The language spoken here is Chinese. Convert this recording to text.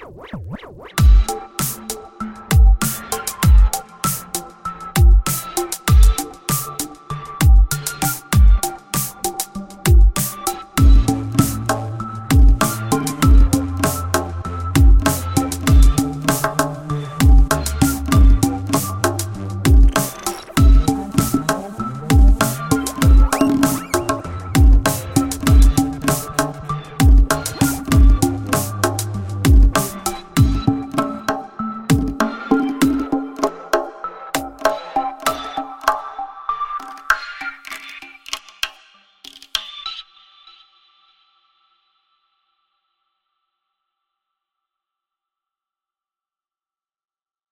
you